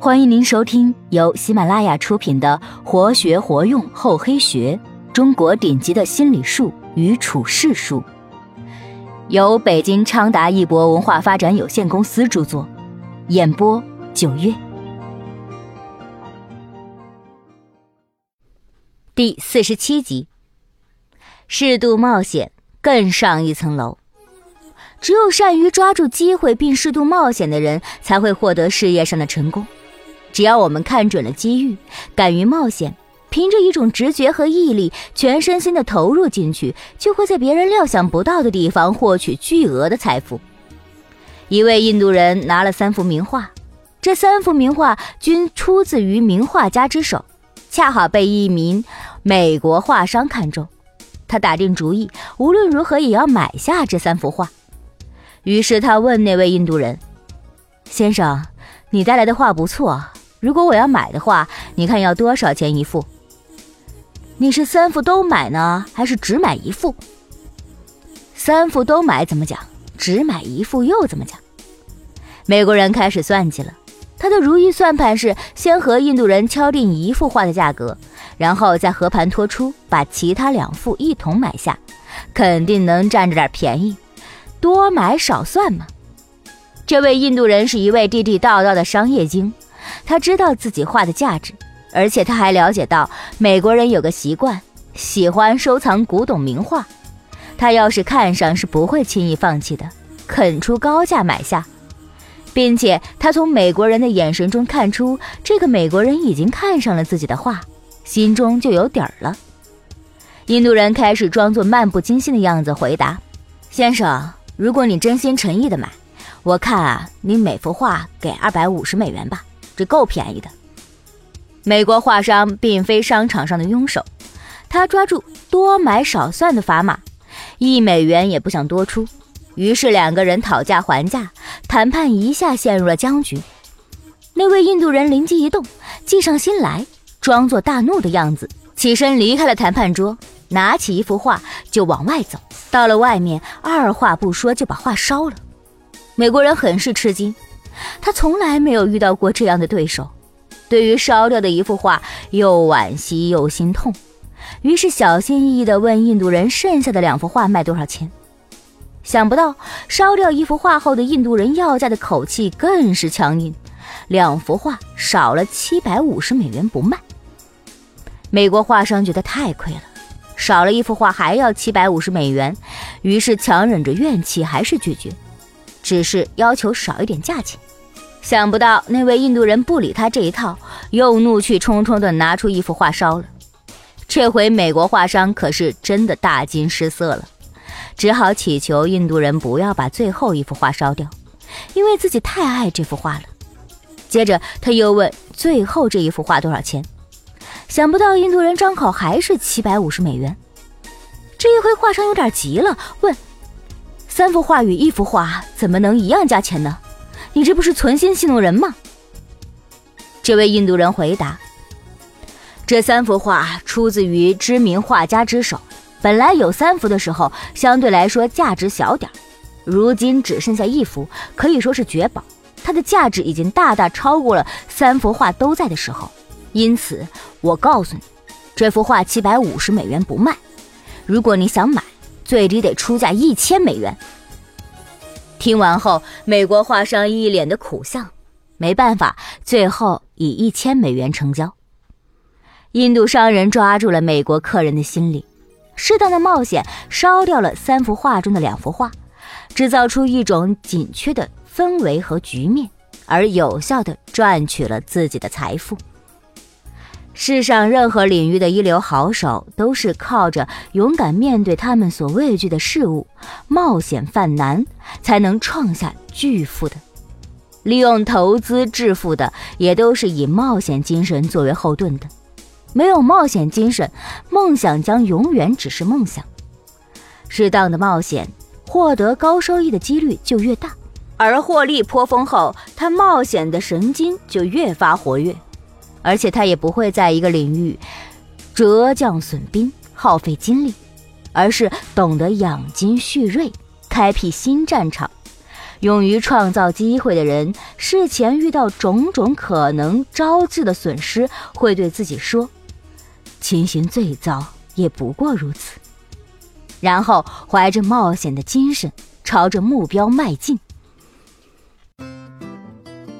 欢迎您收听由喜马拉雅出品的《活学活用厚黑学：中国顶级的心理术与处世术》，由北京昌达一博文化发展有限公司著作，演播九月。第四十七集，适度冒险，更上一层楼。只有善于抓住机会并适度冒险的人，才会获得事业上的成功。只要我们看准了机遇，敢于冒险，凭着一种直觉和毅力，全身心的投入进去，就会在别人料想不到的地方获取巨额的财富。一位印度人拿了三幅名画，这三幅名画均出自于名画家之手，恰好被一名美国画商看中。他打定主意，无论如何也要买下这三幅画。于是他问那位印度人：“先生，你带来的画不错。”如果我要买的话，你看要多少钱一副？你是三副都买呢，还是只买一副？三副都买怎么讲？只买一副又怎么讲？美国人开始算计了，他的如意算盘是先和印度人敲定一幅画的价格，然后再和盘托出，把其他两副一同买下，肯定能占着点便宜，多买少算嘛。这位印度人是一位地地道道的商业精。他知道自己画的价值，而且他还了解到美国人有个习惯，喜欢收藏古董名画。他要是看上，是不会轻易放弃的，肯出高价买下，并且他从美国人的眼神中看出，这个美国人已经看上了自己的画，心中就有底儿了。印度人开始装作漫不经心的样子回答：“先生，如果你真心诚意的买，我看啊，你每幅画给二百五十美元吧。”这够便宜的。美国画商并非商场上的庸手，他抓住多买少算的砝码，一美元也不想多出。于是两个人讨价还价，谈判一下陷入了僵局。那位印度人灵机一动，计上心来，装作大怒的样子，起身离开了谈判桌，拿起一幅画就往外走。到了外面，二话不说就把画烧了。美国人很是吃惊。他从来没有遇到过这样的对手，对于烧掉的一幅画又惋惜又心痛，于是小心翼翼地问印度人：“剩下的两幅画卖多少钱？”想不到烧掉一幅画后的印度人要价的口气更是强硬，两幅画少了七百五十美元不卖。美国画商觉得太亏了，少了一幅画还要七百五十美元，于是强忍着怨气还是拒绝，只是要求少一点价钱。想不到那位印度人不理他这一套，又怒气冲冲地拿出一幅画烧了。这回美国画商可是真的大惊失色了，只好祈求印度人不要把最后一幅画烧掉，因为自己太爱这幅画了。接着他又问最后这一幅画多少钱，想不到印度人张口还是七百五十美元。这一回画商有点急了，问：三幅画与一幅画怎么能一样价钱呢？你这不是存心戏弄人吗？这位印度人回答：“这三幅画出自于知名画家之手，本来有三幅的时候，相对来说价值小点，如今只剩下一幅，可以说是绝宝，它的价值已经大大超过了三幅画都在的时候。因此，我告诉你，这幅画七百五十美元不卖，如果你想买，最低得出价一千美元。”听完后，美国画商一脸的苦相，没办法，最后以一千美元成交。印度商人抓住了美国客人的心理，适当的冒险烧掉了三幅画中的两幅画，制造出一种紧缺的氛围和局面，而有效的赚取了自己的财富。世上任何领域的一流好手，都是靠着勇敢面对他们所畏惧的事物，冒险犯难，才能创下巨富的。利用投资致富的，也都是以冒险精神作为后盾的。没有冒险精神，梦想将永远只是梦想。适当的冒险，获得高收益的几率就越大，而获利颇丰后，他冒险的神经就越发活跃。而且他也不会在一个领域折将损兵、耗费精力，而是懂得养精蓄锐，开辟新战场，勇于创造机会的人，事前遇到种种可能招致的损失，会对自己说：“情形最糟也不过如此。”然后怀着冒险的精神，朝着目标迈进。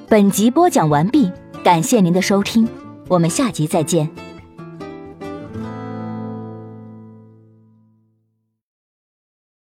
本集播讲完毕，感谢您的收听，我们下集再见。